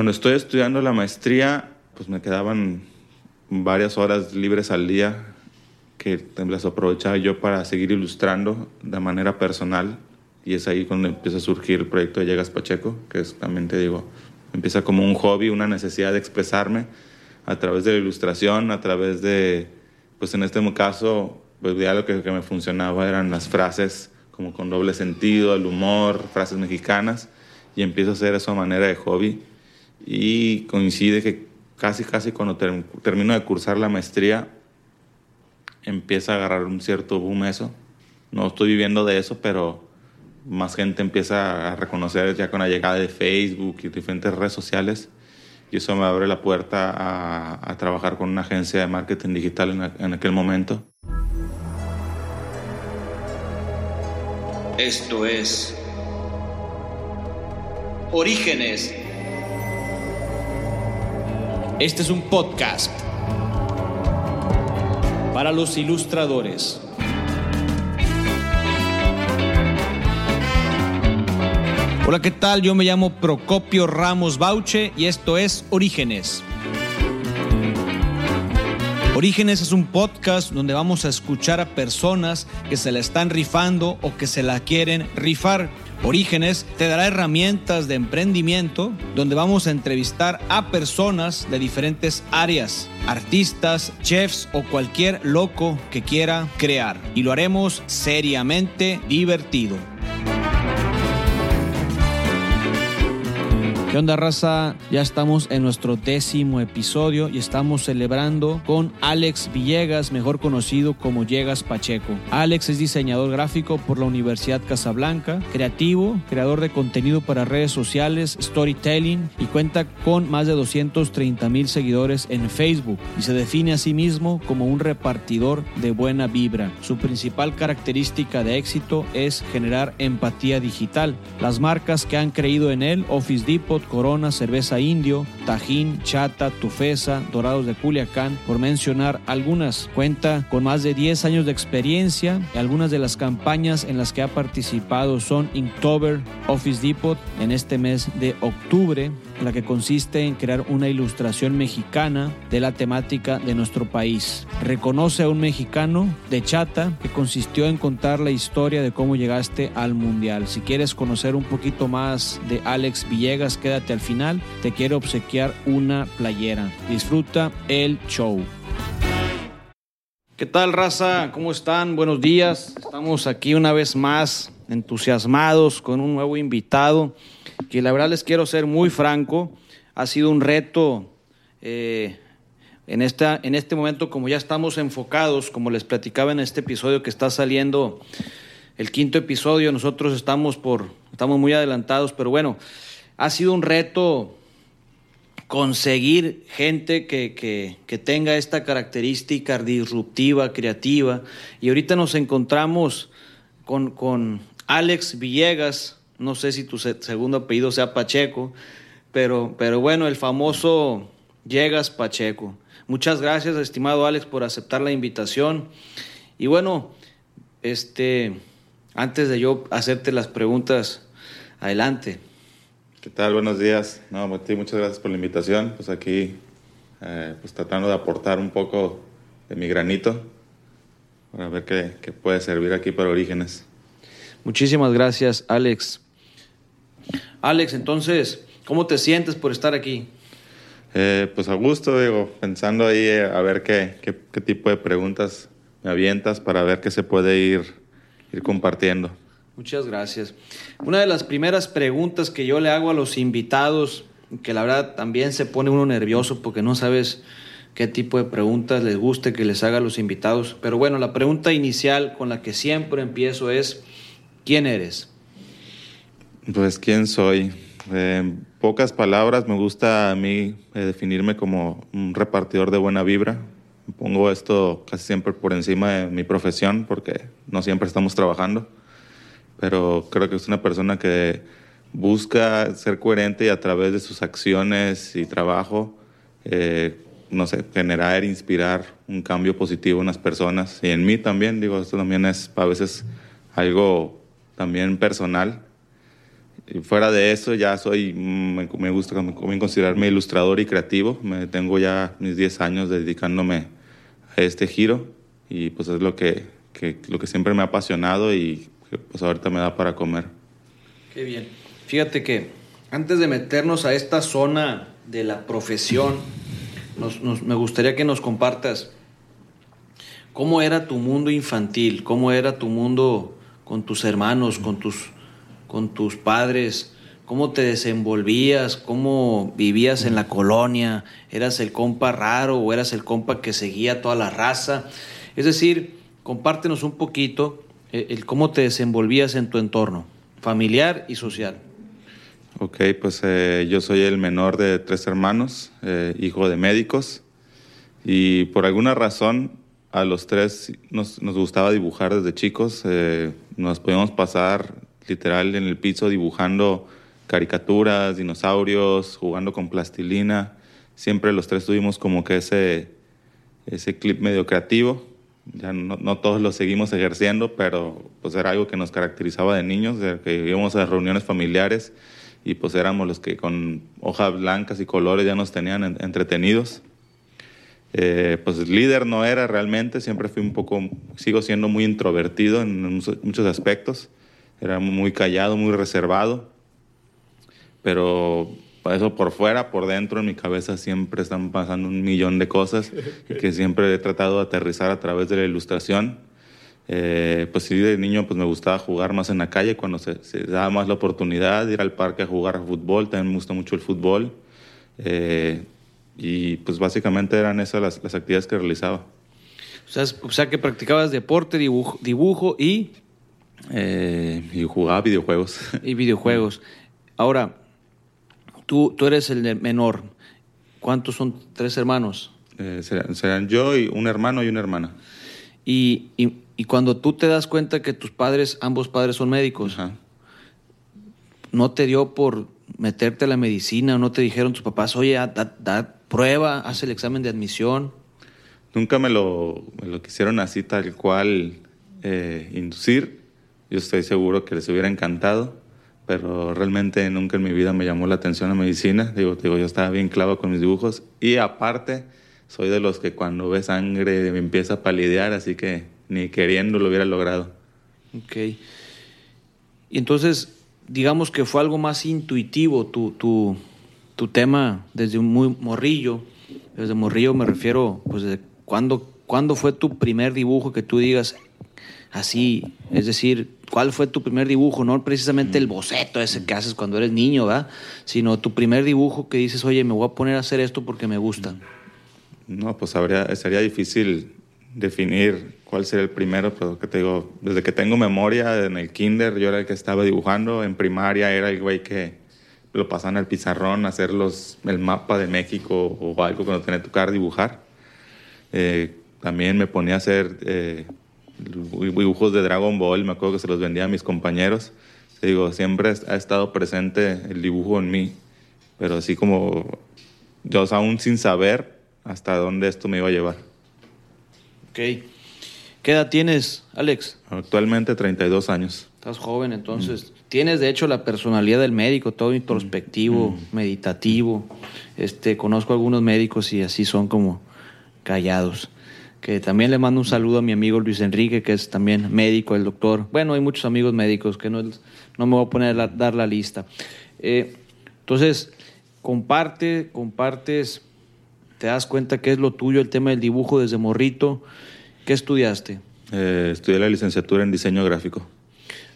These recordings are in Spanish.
Cuando estoy estudiando la maestría, pues me quedaban varias horas libres al día que las aprovechaba yo para seguir ilustrando de manera personal y es ahí cuando empieza a surgir el proyecto de Llegas Pacheco, que es, también te digo, empieza como un hobby, una necesidad de expresarme a través de la ilustración, a través de, pues en este caso, pues ya lo que, que me funcionaba eran las frases como con doble sentido, el humor, frases mexicanas, y empiezo a hacer eso a manera de hobby. Y coincide que casi, casi cuando termino de cursar la maestría, empieza a agarrar un cierto boom eso. No estoy viviendo de eso, pero más gente empieza a reconocer ya con la llegada de Facebook y diferentes redes sociales. Y eso me abre la puerta a, trabajar con una agencia de marketing digital en, en aquel momento. Esto es Orígenes. Este es un podcast para los ilustradores. Hola, ¿qué tal? Yo me llamo Procopio Ramos Bauche y esto es Orígenes. Orígenes es un podcast donde vamos a escuchar a personas que se la están rifando o que se la quieren rifar. Orígenes te dará herramientas de emprendimiento donde vamos a entrevistar a personas de diferentes áreas, artistas, chefs o cualquier loco que quiera crear. Y lo haremos seriamente divertido. ¿Qué onda raza? Ya estamos en nuestro décimo episodio y estamos celebrando con Alex Villegas, mejor conocido como Llegas Pacheco. Alex es diseñador gráfico por la Universidad Casablanca, creativo, creador de contenido para redes sociales, storytelling y cuenta con más de 230 mil seguidores en Facebook y se define a sí mismo como un repartidor de buena vibra. Su principal característica de éxito es generar empatía digital. Las marcas que han creído en él, Office Depot, Corona, Cerveza Indio, Tajín, Chata, Tufesa, Dorados de Culiacán, por mencionar algunas. Cuenta con más de 10 años de experiencia y algunas de las campañas en las que ha participado son Inktober, Office Depot en este mes de octubre, la que consiste en crear una ilustración mexicana de la temática de nuestro país. Reconoce a un mexicano de Chata que consistió en contar la historia de cómo llegaste al Mundial. Si quieres conocer un poquito más de Alex Villegas, quédate al final. Te quiero obsequiar una playera. Disfruta el show. ¿Qué tal, raza? ¿Cómo están? Buenos días. Estamos aquí una vez más entusiasmados con un nuevo invitado que la verdad les quiero ser muy franco, ha sido un reto eh, en, esta, en este momento, como ya estamos enfocados, como les platicaba en este episodio que está saliendo, el quinto episodio, nosotros estamos, por, estamos muy adelantados, pero bueno, ha sido un reto conseguir gente que, que, que, tenga esta característica disruptiva, creativa. Y ahorita nos encontramos con, con Alex Villegas, no sé si tu segundo apellido sea Pacheco, pero, pero bueno, el famoso Llegas Pacheco. Muchas gracias, estimado Alex, por aceptar la invitación. Y bueno, este, antes de yo hacerte las preguntas, adelante. ¿Qué tal? Buenos días. No, Martín, muchas gracias por la invitación. Pues aquí, eh, pues tratando de aportar un poco de mi granito para ver qué, qué puede servir aquí para Orígenes. Muchísimas gracias, Alex. Alex, entonces, ¿cómo te sientes por estar aquí? Eh, pues a gusto, digo, pensando ahí eh, a ver qué, qué, tipo de preguntas me avientas para ver qué se puede ir, ir compartiendo. Muchas gracias. Una de las primeras preguntas que yo le hago a los invitados, que la verdad también se pone uno nervioso porque no sabes qué tipo de preguntas les guste que les haga a los invitados, pero bueno, la pregunta inicial con la que siempre empiezo es, ¿quién eres? Pues quién soy. En pocas palabras, me gusta a mí eh, definirme como un repartidor de buena vibra. Pongo esto casi siempre por encima de mi profesión porque no siempre estamos trabajando, pero creo que es una persona que busca ser coherente y a través de sus acciones y trabajo, eh, no sé, generar, inspirar un cambio positivo en las personas y en mí también. Digo, esto también es a veces algo también personal Y fuera de eso, ya soy, me, me gusta también considerarme ilustrador y creativo. Me tengo ya mis 10 años dedicándome a este giro y pues es lo que, que, lo que siempre me ha apasionado y pues ahorita me da para comer. Qué bien. Fíjate que antes de meternos a esta zona de la profesión, nos, me gustaría que nos compartas cómo era tu mundo infantil, cómo era tu mundo con tus hermanos, con tus, con tus padres, cómo te desenvolvías, cómo vivías en la colonia, eras el compa raro o eras el compa que seguía toda la raza. Es decir, compártenos un poquito el, el cómo te desenvolvías en tu entorno familiar y social. Ok, pues eh, yo soy el menor de tres hermanos, eh, hijo de médicos, y por alguna razón a los tres nos, gustaba dibujar desde chicos. Eh, nos podíamos pasar literal en el piso dibujando caricaturas, dinosaurios, jugando con plastilina. Siempre los tres tuvimos como que ese, clip medio creativo. Ya no, todos lo seguimos ejerciendo, pero pues era algo que nos caracterizaba de niños, de que íbamos a reuniones familiares y pues éramos los que con hojas blancas y colores ya nos tenían en, entretenidos. Eh, pues líder no era realmente, siempre fui un poco, sigo siendo muy introvertido en muchos aspectos, era muy callado, muy reservado, pero eso por fuera, por dentro, en mi cabeza siempre están pasando un millón de cosas que siempre he tratado de aterrizar a través de la ilustración. Eh, pues sí, de niño pues me gustaba jugar más en la calle cuando se, se, daba más la oportunidad de ir al parque a jugar a fútbol, también me gusta mucho el fútbol. Eh, y pues básicamente eran esas las, las actividades que realizaba. O sea, o sea, que practicabas deporte, dibujo, dibujo y... Eh, y jugaba videojuegos. Y videojuegos. Ahora, tú, tú eres el menor. ¿Cuántos son tres hermanos? Eh, serán, serán, yo y un hermano y una hermana. Y, y, y, cuando tú te das cuenta que tus padres, ambos padres son médicos, Ajá. ¿no te dio por meterte a la medicina o no te dijeron tus papás, oye, da, da prueba, haz el examen de admisión? Nunca me lo, me lo quisieron así tal cual eh, inducir. Yo estoy seguro que les hubiera encantado, pero realmente nunca en mi vida me llamó la atención la medicina. Digo, digo yo estaba bien clavo con mis dibujos y aparte soy de los que cuando ve sangre me empieza a palidear, así que ni queriendo lo hubiera logrado. Ok. Y entonces, digamos que fue algo más intuitivo tu, tu, tu tema desde muy morrillo. Desde morrillo me refiero, pues, desde cuándo, cuándo fue tu primer dibujo que tú digas así, es decir, cuál fue tu primer dibujo, no precisamente el boceto ese que haces cuando eres niño, ¿verdad? Sino tu primer dibujo que dices, oye, me voy a poner a hacer esto porque me gusta. No, pues habría, sería difícil definir cuál sería el primero, pero que te digo, desde que tengo memoria en el kinder yo era el que estaba dibujando, en primaria era el güey que lo pasaban al pizarrón a hacer los, el mapa de México o algo cuando tenía que tocar dibujar. Eh, también me ponía a hacer eh, dibujos de Dragon Ball, me acuerdo que se los vendía a mis compañeros. Te digo, siempre ha estado presente el dibujo en mí, pero así como yo aún sin saber hasta dónde esto me iba a llevar. Ok. ¿Qué edad tienes, Alex? Actualmente 32 años. Estás joven, entonces. Mm. Tienes, de hecho, la personalidad del médico, todo introspectivo, mm. meditativo. Este, conozco algunos médicos y así son como callados. Que también le mando un saludo a mi amigo Luis Enrique, que es también médico, el doctor. Bueno, hay muchos amigos médicos que no, no me voy a poner a dar la lista. Eh, entonces, comparte, compartes, te das cuenta que es lo tuyo, el tema del dibujo desde morrito. ¿Qué estudiaste? Eh, estudié la licenciatura en diseño gráfico.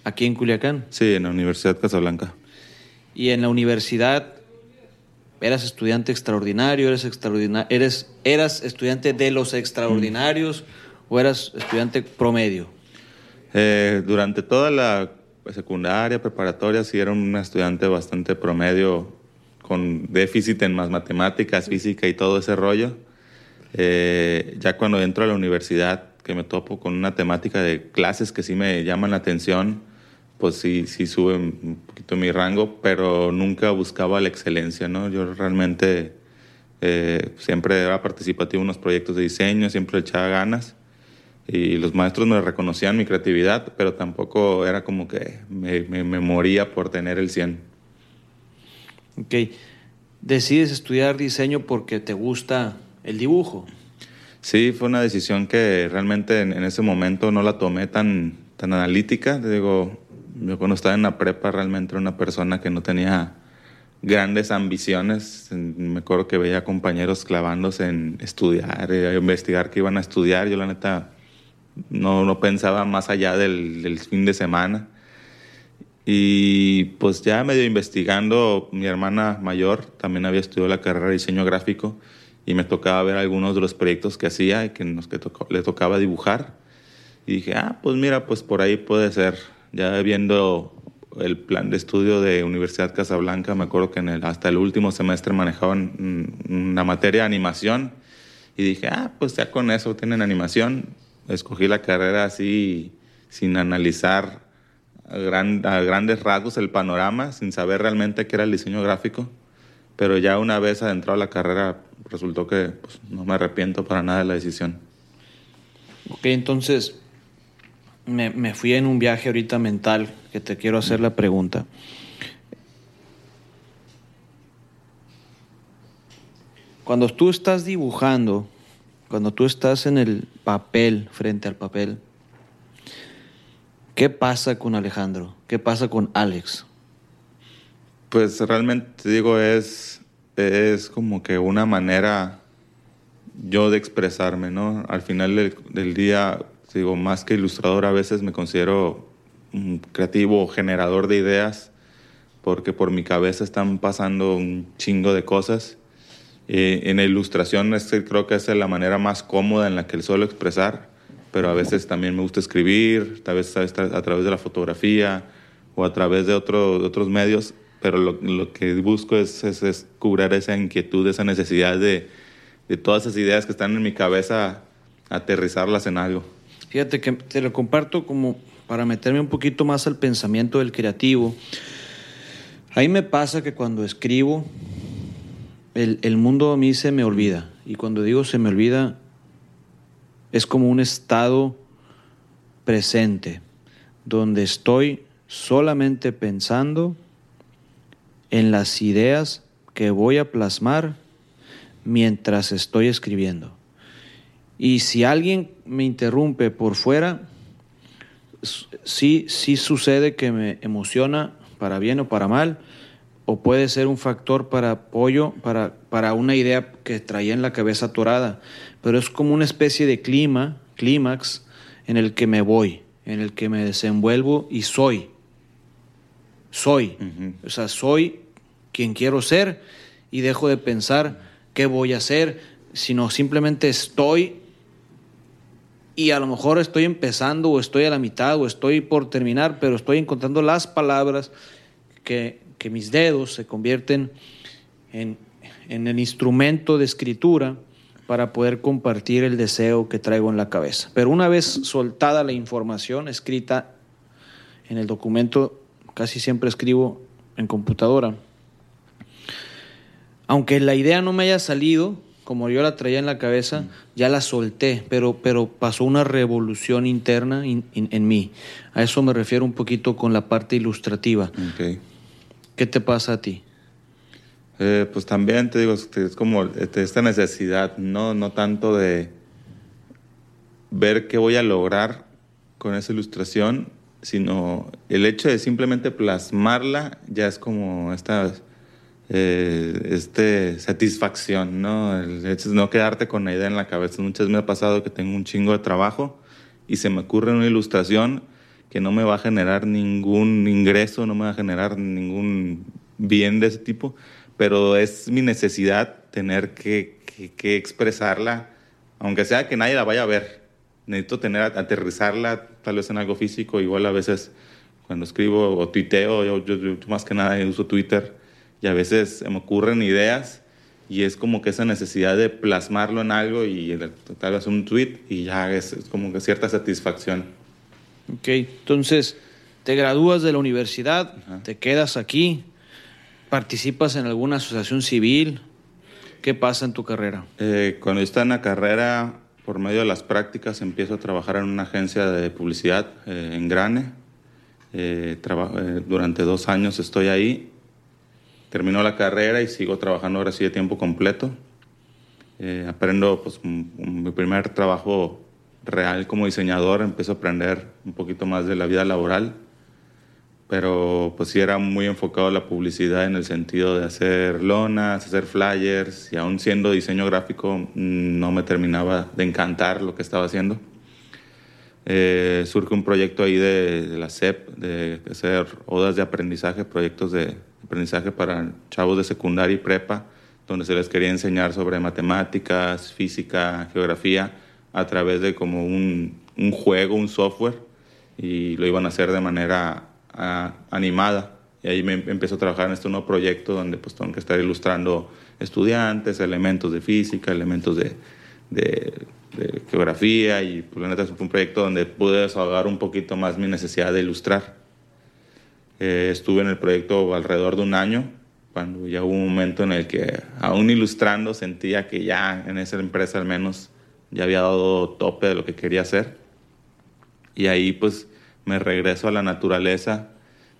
¿Aquí en Culiacán? Sí, en la Universidad Casablanca. ¿Y en la universidad eras estudiante extraordinario? ¿Eres, extraordinario, eres, eras estudiante de los extraordinarios mm. o eras estudiante promedio? Eh, durante toda la secundaria, preparatoria, sí era un estudiante bastante promedio, con déficit en más matemáticas, física y todo ese rollo. Eh, ya cuando entro a la universidad, que me topo con una temática de clases que sí me llaman la atención, pues sí, sí sube un poquito mi rango, pero nunca buscaba la excelencia, ¿no? Yo realmente eh, siempre era participativo en unos proyectos de diseño, siempre echaba ganas y los maestros me reconocían mi creatividad, pero tampoco era como que me, me, me moría por tener el 100. Ok. Decides estudiar diseño porque te gusta el dibujo. Sí, fue una decisión que realmente en, en ese momento no la tomé tan, tan analítica. Te digo, yo cuando estaba en la prepa realmente era una persona que no tenía grandes ambiciones. Me acuerdo que veía compañeros clavándose en estudiar, eh, investigar qué iban a estudiar. Yo la neta no, no pensaba más allá del, del fin de semana. Y pues ya medio investigando, mi hermana mayor también había estudiado la carrera de diseño gráfico y me tocaba ver algunos de los proyectos que hacía y que, nos, que tocó, le tocaba dibujar. Y dije, ah, pues mira, pues por ahí puede ser. Ya viendo el plan de estudio de Universidad Casablanca, me acuerdo que en el, hasta el último semestre manejaban una materia de animación y dije, ah, pues ya con eso tienen animación. Escogí la carrera así sin analizar a grandes rasgos el panorama, sin saber realmente qué era el diseño gráfico. Pero ya una vez adentrado a la carrera, resultó que pues, no me arrepiento para nada de la decisión. Ok, entonces me, me, fui en un viaje ahorita mental que te quiero hacer la pregunta. Cuando tú estás dibujando, cuando tú estás en el papel, frente al papel, ¿qué pasa con Alejandro? ¿Qué pasa con Alex? Pues realmente digo, es, es como que una manera yo de expresarme, ¿no? Al final del, del día, digo, más que ilustrador, a veces me considero un creativo generador de ideas, porque por mi cabeza están pasando un chingo de cosas. Eh, en la ilustración este, creo que es la manera más cómoda en la que suelo expresar, pero a veces también me gusta escribir, tal vez a través de la fotografía o a través de, otro, de otros medios, pero lo, lo que busco es, es, es, cubrir esa inquietud, esa necesidad de, de todas esas ideas que están en mi cabeza, aterrizarlas en algo. Fíjate que te lo comparto como para meterme un poquito más al pensamiento del creativo. A mí me pasa que cuando escribo, el, el, mundo a mí se me olvida. Y cuando digo se me olvida, es como un estado presente, donde estoy solamente pensando en las ideas que voy a plasmar mientras estoy escribiendo. Y si alguien me interrumpe por fuera, sí, sí sucede que me emociona para bien o para mal, o puede ser un factor para apoyo, para, para una idea que traía en la cabeza atorada, pero es como una especie de clima, clímax, en el que me voy, en el que me desenvuelvo y soy. Soy. Uh -huh. O sea, soy quien quiero ser y dejo de pensar qué voy a hacer, sino simplemente estoy y a lo mejor estoy empezando o estoy a la mitad o estoy por terminar, pero estoy encontrando las palabras que, que mis dedos se convierten en, en, el instrumento de escritura para poder compartir el deseo que traigo en la cabeza. Pero una vez soltada la información escrita en el documento, casi siempre escribo en computadora, aunque la idea no me haya salido, como yo la traía en la cabeza, mm. ya la solté, pero, pero pasó una revolución interna in, in, en mí. A eso me refiero un poquito con la parte ilustrativa. Okay. ¿Qué te pasa a ti? Eh, pues también te digo, es como esta necesidad, no, no tanto de ver qué voy a lograr con esa ilustración, sino el hecho de simplemente plasmarla ya es como esta eh, este, satisfacción, ¿no? El hecho de no quedarte con la idea en la cabeza. Muchas veces me ha pasado que tengo un chingo de trabajo y se me ocurre una ilustración que no me va a generar ningún ingreso, no me va a generar ningún bien de ese tipo, pero es mi necesidad tener que, que, que expresarla, aunque sea que nadie la vaya a ver. Necesito tener, aterrizarla tal vez en algo físico, igual a veces cuando escribo o tuiteo, yo, yo, yo más que nada uso Twitter, y a veces me ocurren ideas y es como que esa necesidad de plasmarlo en algo y tal vez un tweet y ya es, es, como que cierta satisfacción. Ok, entonces te gradúas de la universidad, Ajá. te quedas aquí, participas en alguna asociación civil, ¿qué pasa en tu carrera? Eh, cuando yo estaba en la carrera, por medio de las prácticas, empiezo a trabajar en una agencia de publicidad eh, en Grane. Eh, durante dos años estoy ahí termino la carrera y sigo trabajando ahora sí de tiempo completo. Eh, aprendo, pues, mi primer trabajo real como diseñador, empiezo a aprender un poquito más de la vida laboral, pero pues sí era muy enfocado a la publicidad en el sentido de hacer lonas, hacer flyers, y aún siendo diseño gráfico no me terminaba de encantar lo que estaba haciendo. Eh, surge un proyecto ahí de, de, la SEP, de hacer odas de aprendizaje, proyectos de aprendizaje para chavos de secundaria y prepa, donde se les quería enseñar sobre matemáticas, física, geografía, a través de como un, juego, un software, y lo iban a hacer de manera animada. Y ahí me empecé a trabajar en este nuevo proyecto donde pues tengo que estar ilustrando estudiantes, elementos de física, elementos de, de, geografía y pues la neta fue un proyecto donde pude desahogar un poquito más mi necesidad de ilustrar. Eh, estuve en el proyecto alrededor de un año, cuando ya hubo un momento en el que aún ilustrando sentía que ya en esa empresa al menos ya había dado tope de lo que quería hacer. Y ahí pues me regreso a la naturaleza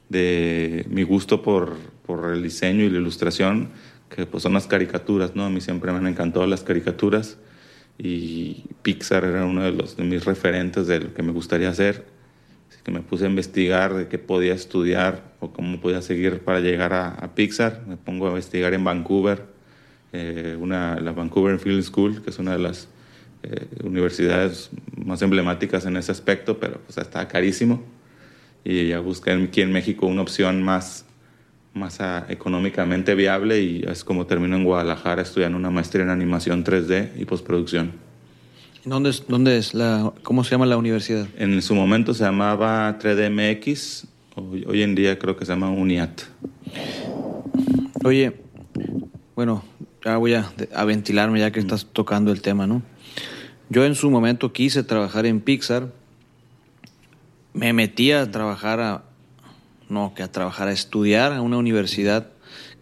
de mi gusto por, por el diseño y la ilustración, que pues son las caricaturas, ¿no? A mí siempre me han encantado las caricaturas y Pixar era uno de, los, de mis referentes de lo que me gustaría hacer. Que me puse a investigar de qué podía estudiar o cómo podía seguir para llegar a, a Pixar. Me pongo a investigar en Vancouver, eh, una, la Vancouver Film School, que es una de las eh, universidades más emblemáticas en ese aspecto, pero pues está carísimo. Y ya busqué aquí en México una opción más, más uh, económicamente viable y es como termino en Guadalajara estudiando una maestría en animación 3D y postproducción. ¿Dónde es, dónde es la, cómo se llama la universidad? En su momento se llamaba 3DMX, hoy, hoy en día creo que se llama UNIAT. Oye, bueno, ya voy a, a ventilarme ya que estás tocando el tema, ¿no? Yo en su momento quise trabajar en Pixar. Me metí a trabajar a, no, que a trabajar, a estudiar a una universidad,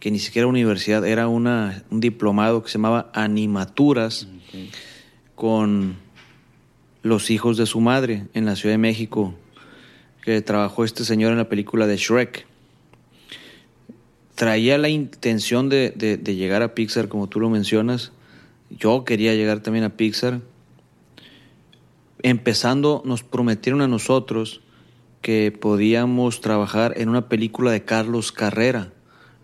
que ni siquiera universidad, era una, un diplomado que se llamaba Animaturas, okay. Con los hijos de su madre en la Ciudad de México, que trabajó este señor en la película de Shrek. Traía la intención de, llegar a Pixar, como tú lo mencionas. Yo quería llegar también a Pixar empezando nos prometieron a nosotros que podíamos trabajar en una película de Carlos Carrera,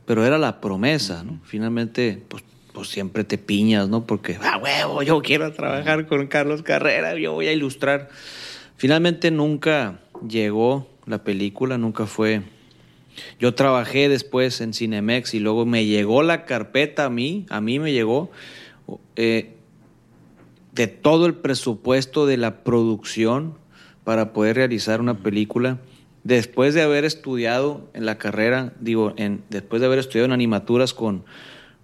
pero era la promesa, ¿no? Finalmente, pues, pues siempre te piñas, ¿no? Porque, ah, huevo, yo quiero trabajar con Carlos Carrera, yo voy a ilustrar. Finalmente nunca llegó la película, nunca fue. Yo trabajé después en Cinemex y luego me llegó la carpeta a mí, a mí me llegó. Eh, de todo el presupuesto de la producción para poder realizar una película. Después de haber estudiado en la carrera, digo, en, después de haber estudiado en animaturas con,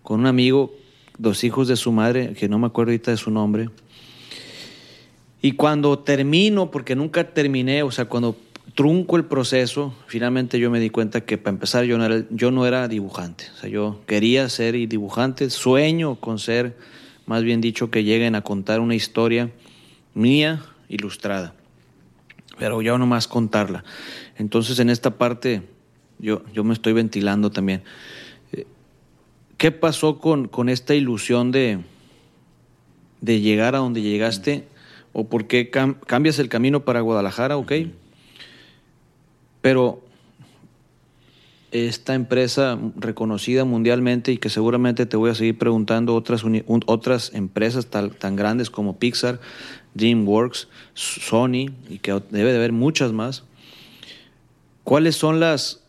con un amigo, dos hijos de su madre, que no me acuerdo ahorita de su nombre. Y cuando termino, porque nunca terminé, o sea, cuando trunco el proceso, finalmente yo me di cuenta que para empezar yo no era, yo no era dibujante. O sea, yo quería ser dibujante, sueño con ser más bien dicho que lleguen a contar una historia mía ilustrada, pero yo nomás contarla. Entonces en esta parte yo, yo me estoy ventilando también. ¿Qué pasó con, con esta ilusión de, de llegar a donde llegaste? ¿O por qué cam cambias el camino para Guadalajara? Ok. Pero esta empresa reconocida mundialmente y que seguramente te voy a seguir preguntando otras, otras empresas tal, tan grandes como Pixar, DreamWorks, Sony y que debe de haber muchas más. ¿Cuáles son las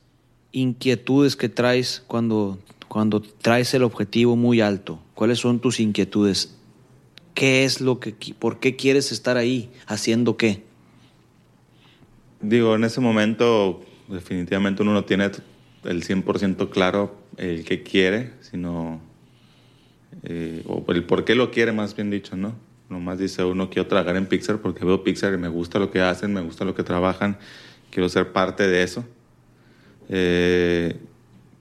inquietudes que traes cuando, cuando traes el objetivo muy alto? ¿Cuáles son tus inquietudes? ¿Qué es lo que, por qué quieres estar ahí? ¿Haciendo qué? Digo, en ese momento definitivamente uno no tiene el 100% claro el que quiere, sino eh, o el por qué lo quiere, más bien dicho, ¿no? Nomás dice uno, quiero trabajar en Pixar porque veo Pixar y me gusta lo que hacen, me gusta lo que trabajan, quiero ser parte de eso. Eh,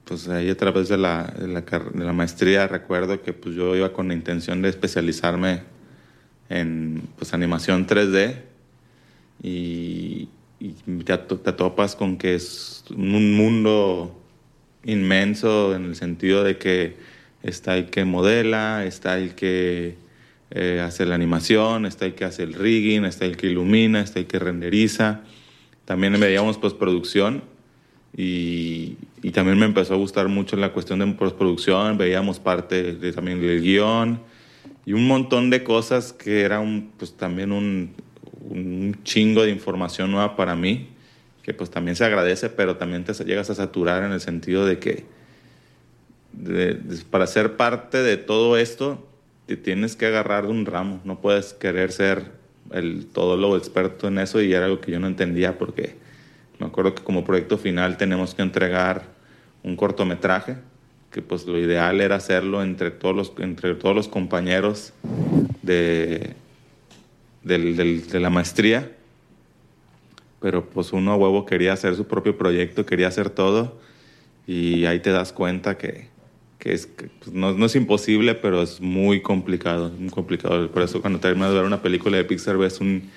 pues ahí a través de la, de la, de la, maestría recuerdo que pues yo iba con la intención de especializarme en pues animación 3D y, y ya te topas con que es un mundo inmenso en el sentido de que está el que modela, está el que eh, hace la animación, está el que hace el rigging, está el que ilumina, está el que renderiza. También veíamos postproducción y, y también me empezó a gustar mucho la cuestión de postproducción, veíamos parte de, también del guion y un montón de cosas que era un, pues también un, un chingo de información nueva para mí, que pues también se agradece, pero también te llegas a saturar en el sentido de que para ser parte de todo esto te tienes que agarrar de un ramo, no puedes querer ser el todólogo experto en eso y era algo que yo no entendía porque me acuerdo que como proyecto final tenemos que entregar un cortometraje que pues lo ideal era hacerlo entre todos los, entre todos los compañeros de, de la maestría, pero pues uno a huevo quería hacer su propio proyecto, quería hacer todo y ahí te das cuenta que, que es pues, no, no, es imposible, pero es muy complicado, muy complicado. Por eso cuando terminas de ver una película de Pixar ves un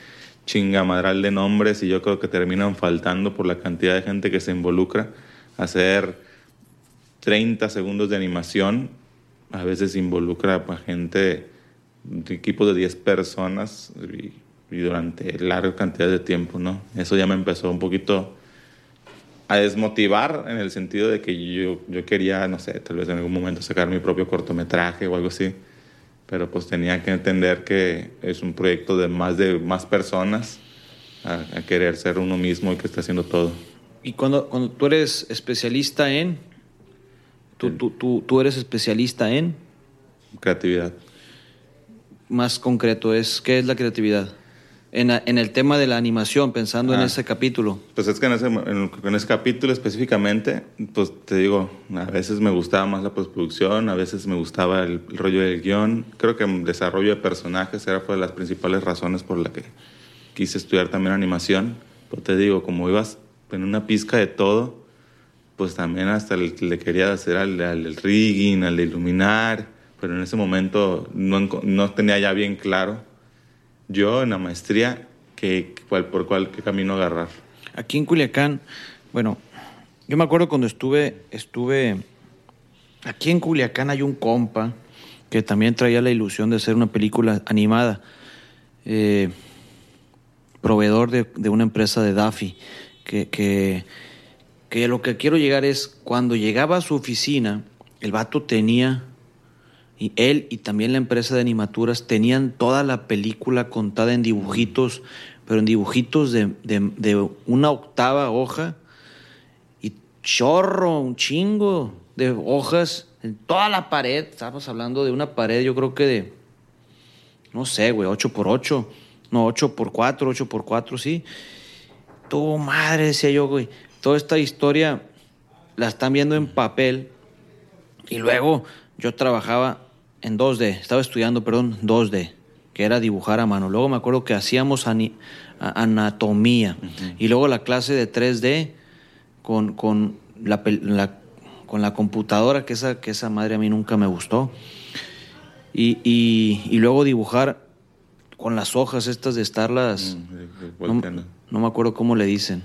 chingamadral de nombres y yo creo que terminan faltando por la cantidad de gente que se involucra. Hacer 30 segundos de animación a veces involucra a gente, de equipo de 10 personas y, y durante larga cantidad de tiempo, ¿no? Eso ya me empezó un poquito a desmotivar en el sentido de que yo, yo quería, no sé, tal vez en algún momento sacar mi propio cortometraje o algo así, pero pues tenía que entender que es un proyecto de más de más personas a, querer ser uno mismo y que está haciendo todo. Y cuando, cuando tú eres especialista en, tú, tú, tú, tú eres especialista en... Creatividad. Más concreto es, ¿qué es la creatividad? En, en, el tema de la animación, pensando en ah. ese capítulo? Pues es que en ese, en, ese capítulo específicamente, pues te digo, a veces me gustaba más la postproducción, a veces me gustaba el, rollo del guion. Creo que el desarrollo de personajes era fue de las principales razones por la que quise estudiar también animación. Pues te digo, como ibas en una pizca de todo, pues también hasta le quería hacer al, al rigging, al de iluminar, pero en ese momento no, no tenía ya bien claro yo en la maestría, que, cuál, por cuál qué camino agarrar. Aquí en Culiacán, bueno, yo me acuerdo cuando estuve, estuve, aquí en Culiacán hay un compa que también traía la ilusión de hacer una película animada, eh, proveedor de, una empresa de Daffy, que, que, que lo que quiero llegar es, cuando llegaba a su oficina, el vato tenía y él y también la empresa de animaturas tenían toda la película contada en dibujitos, pero en dibujitos de, una octava hoja y chorro, un chingo de hojas en toda la pared. Estamos hablando de una pared, yo creo que de, no sé, güey, 8 por 8 no, 8 por 4 8 por 4 sí. Tu madre, decía yo, güey. Toda esta historia la están viendo en papel y luego yo trabajaba en 2D, estaba estudiando, perdón, 2D, que era dibujar a mano. Luego me acuerdo que hacíamos anatomía y luego la clase de 3D con, con la, con la computadora, que esa, que esa madre a mí nunca me gustó. Y, y, luego dibujar con las hojas estas de estarlas... Mm, no, no, me acuerdo cómo le dicen.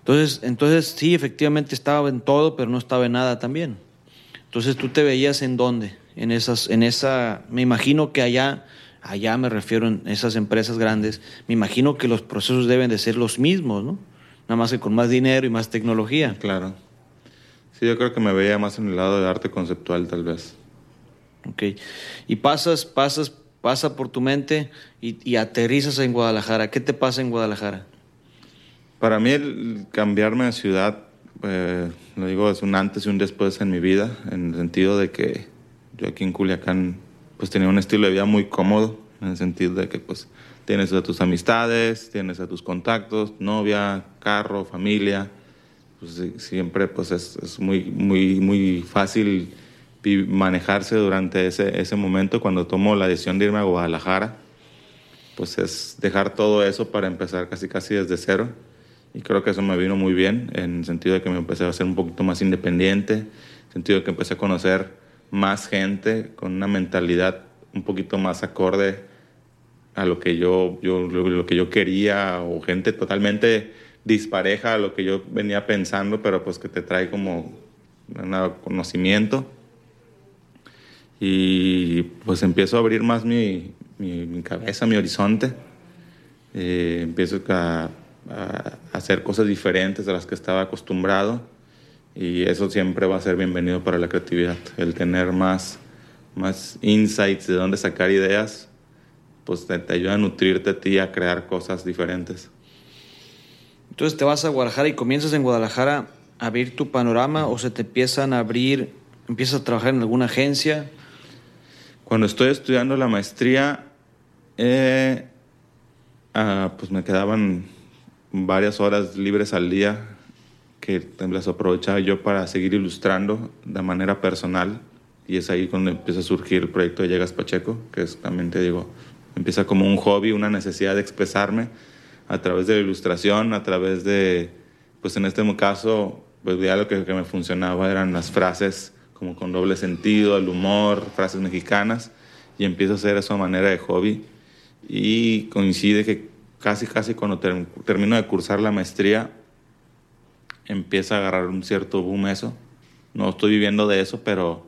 Entonces, entonces sí, efectivamente estaba en todo, pero no estaba en nada también. Entonces tú te veías en dónde en esas, en esa, me imagino que allá, allá me refiero en esas empresas grandes, me imagino que los procesos deben de ser los mismos, ¿no? Nada más que con más dinero y más tecnología. Claro. Sí, yo creo que me veía más en el lado de arte conceptual, tal vez. Ok. Y pasas, pasas, pasa por tu mente y, y aterrizas en Guadalajara. ¿Qué te pasa en Guadalajara? Para mí el cambiarme de ciudad, eh, lo digo, es un antes y un después en mi vida, en el sentido de que yo aquí en Culiacán pues tenía un estilo de vida muy cómodo, en el sentido de que pues tienes a tus amistades, tienes a tus contactos, novia, carro, familia, pues siempre pues es, es muy, muy, muy fácil manejarse durante ese, ese momento cuando tomo la decisión de irme a Guadalajara, pues es dejar todo eso para empezar casi casi desde cero. Y creo que eso me vino muy bien, en el sentido de que me empecé a ser un poquito más independiente, en el sentido de que empecé a conocer más gente con una mentalidad un poquito más acorde a lo que yo, yo, lo que yo quería o gente totalmente dispareja a lo que yo venía pensando, pero pues que te trae como ganaba conocimiento y pues empiezo a abrir más mi, mi, cabeza, mi horizonte. Eh, empiezo a, a, hacer cosas diferentes a las que estaba acostumbrado y eso siempre va a ser bienvenido para la creatividad. El tener más, más insights de dónde sacar ideas, pues te, te ayuda a nutrirte a ti, a crear cosas diferentes. Entonces te vas a Guadalajara y comienzas en Guadalajara a abrir tu panorama o se te empiezan a abrir, empiezas a trabajar en alguna agencia cuando estoy estudiando la maestría, eh, ah, pues me quedaban varias horas libres al día que las aprovechaba yo para seguir ilustrando de manera personal y es ahí cuando empieza a surgir el proyecto de Llegas Pacheco, que es, también te digo, empieza como un hobby, una necesidad de expresarme a través de la ilustración, a través de, pues en este caso, pues ya lo que, que me funcionaba eran las frases como con doble sentido, el humor, frases mexicanas, y empiezo a hacer eso a manera de hobby. Y coincide que casi, casi cuando termino de cursar la maestría, empieza a agarrar un cierto boom eso. No estoy viviendo de eso, pero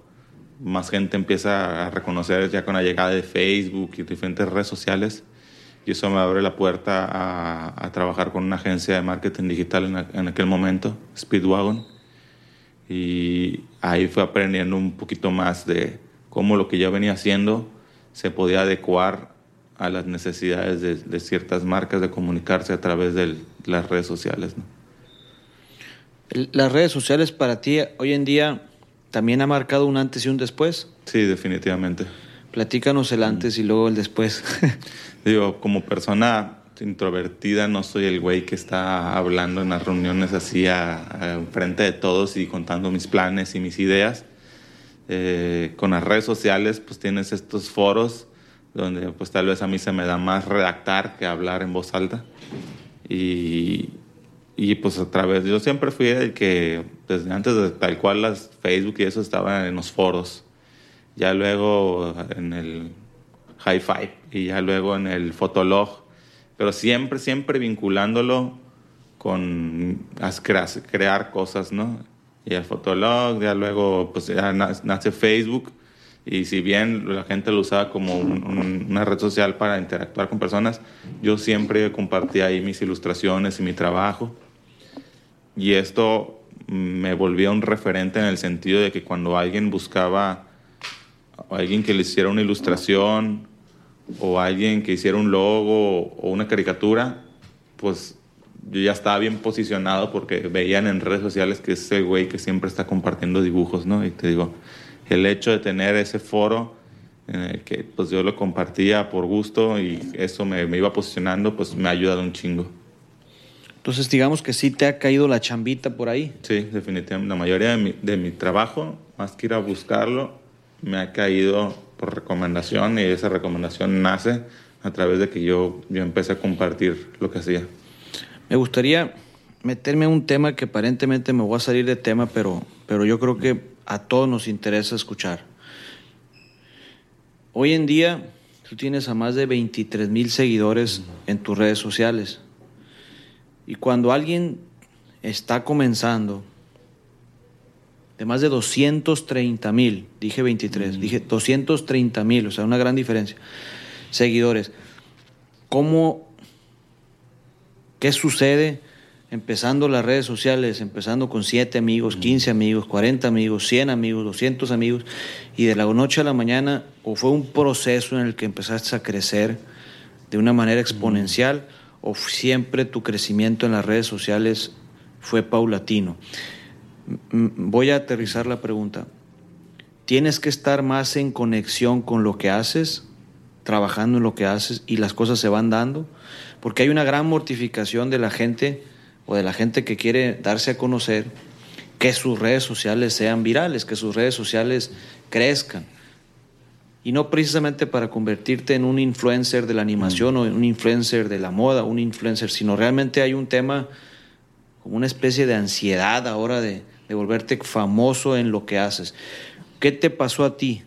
más gente empieza a reconocer ya con la llegada de Facebook y diferentes redes sociales. Y eso me abre la puerta a, trabajar con una agencia de marketing digital en, aquel momento, Speedwagon y ahí fue aprendiendo un poquito más de cómo lo que yo venía haciendo se podía adecuar a las necesidades de, ciertas marcas de comunicarse a través de las redes sociales. ¿Las redes sociales para ti hoy en día también ha marcado un antes y un después? Sí, definitivamente. Platícanos el antes y luego el después. Digo, como persona introvertida, no soy el güey que está hablando en las reuniones así a, frente de todos y contando mis planes y mis ideas. Eh, con las redes sociales, pues tienes estos foros donde pues tal vez a mí se me da más redactar que hablar en voz alta. Y, y pues a través, yo siempre fui el que desde antes de tal cual las Facebook y eso estaban en los foros. Ya luego en el High Five y ya luego en el Fotolog pero siempre, siempre vinculándolo con crear cosas, ¿no? Y el Fotolog, ya luego, pues ya nace Facebook, y si bien la gente lo usaba como una red social para interactuar con personas, yo siempre compartía ahí mis ilustraciones y mi trabajo. Y esto me volvía un referente en el sentido de que cuando alguien buscaba, a alguien que le hiciera una ilustración, o alguien que hiciera un logo o una caricatura, pues yo ya estaba bien posicionado porque veían en redes sociales que es el güey que siempre está compartiendo dibujos, ¿no? Y te digo, el hecho de tener ese foro en el que pues yo lo compartía por gusto y eso me, me iba posicionando, pues me ha ayudado un chingo. Entonces digamos que sí te ha caído la chambita por ahí. Sí, definitivamente. La mayoría de mi, de mi trabajo, más que ir a buscarlo, me ha caído por recomendación y esa recomendación nace a través de que yo, yo empecé a compartir lo que hacía. Me gustaría meterme en un tema que aparentemente me voy a salir de tema, pero, pero yo creo que a todos nos interesa escuchar. Hoy en día tú tienes a más de 23 mil seguidores en tus redes sociales. Y cuando alguien está comenzando, de más de 230 mil, dije 23, dije 230 mil, o sea, una gran diferencia, seguidores. ¿Cómo, qué sucede empezando las redes sociales, empezando con 7 amigos, 15 amigos, 40 amigos, 100 amigos, 200 amigos, y de la noche a la mañana, o fue un proceso en el que empezaste a crecer de una manera exponencial, o siempre tu crecimiento en las redes sociales fue paulatino? voy a aterrizar la pregunta. Tienes que estar más en conexión con lo que haces, trabajando en lo que haces y las cosas se van dando, porque hay una gran mortificación de la gente o de la gente que quiere darse a conocer que sus redes sociales sean virales, que sus redes sociales crezcan. Y no precisamente para convertirte en un influencer de la animación o en un influencer de la moda, un influencer, sino realmente hay un tema como una especie de ansiedad ahora de, de volverte famoso en lo que haces. ¿Qué te pasó a ti?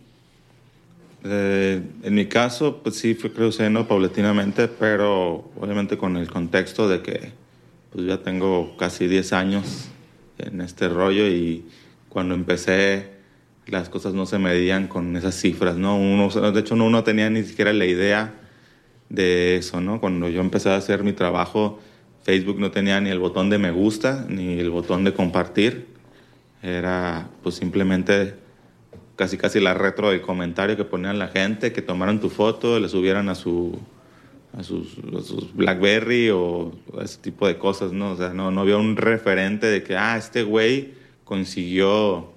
Eh, en mi caso, pues sí fue creciendo paulatinamente, pero obviamente con el contexto de que pues ya tengo casi 10 años en este rollo y cuando empecé las cosas no se medían con esas cifras, ¿no? Uno, de hecho, uno no tenía ni siquiera la idea de eso, ¿no? Cuando yo empecé a hacer mi trabajo, Facebook no tenía ni el botón de me gusta, ni el botón de compartir. Era pues simplemente casi casi la retro del comentario que ponían la gente, que tomaran tu foto, le subieran a su a sus, BlackBerry o ese tipo de cosas, ¿no? O sea, no, no había un referente de que, ah, este güey consiguió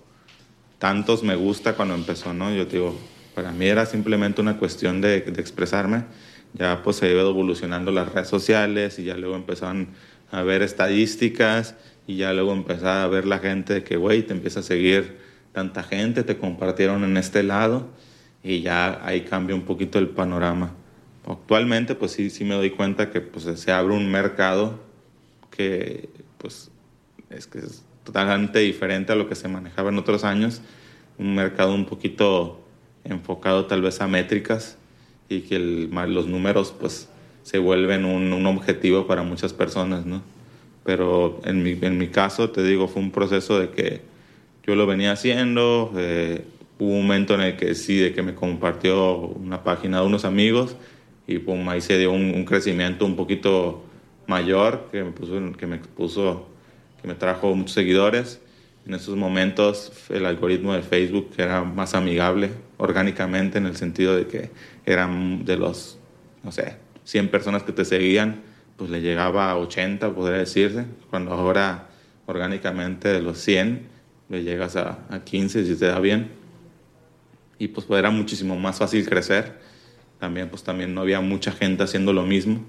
tantos me gusta cuando empezó, ¿no? Yo digo, para mí era simplemente una cuestión de, expresarme. Ya pues se iba evolucionando las redes sociales y ya luego empezaron a ver estadísticas y ya luego empezaba a ver la gente que, güey, te empieza a seguir tanta gente, te compartieron en este lado y ya ahí cambia un poquito el panorama. Actualmente pues sí, sí me doy cuenta que pues se abre un mercado que pues es que es totalmente diferente a lo que se manejaba en otros años, un mercado un poquito enfocado tal vez a métricas y que los números pues se vuelven un, objetivo para muchas personas, ¿no? Pero en mi, en mi caso, te digo, fue un proceso de que yo lo venía haciendo, eh, hubo un momento en el que sí, de que me compartió una página de unos amigos y pum, ahí se dio un, crecimiento un poquito mayor que me puso, que me puso que me trajo muchos seguidores. En esos momentos el algoritmo de Facebook era más amigable orgánicamente en el sentido de que eran de los, no sé, 100 personas que te seguían, pues le llegaba a 80, podría decirse, cuando ahora orgánicamente de los 100 le llegas a, a 15 si te da bien. Y pues, pues era muchísimo más fácil crecer. También pues también no había mucha gente haciendo lo mismo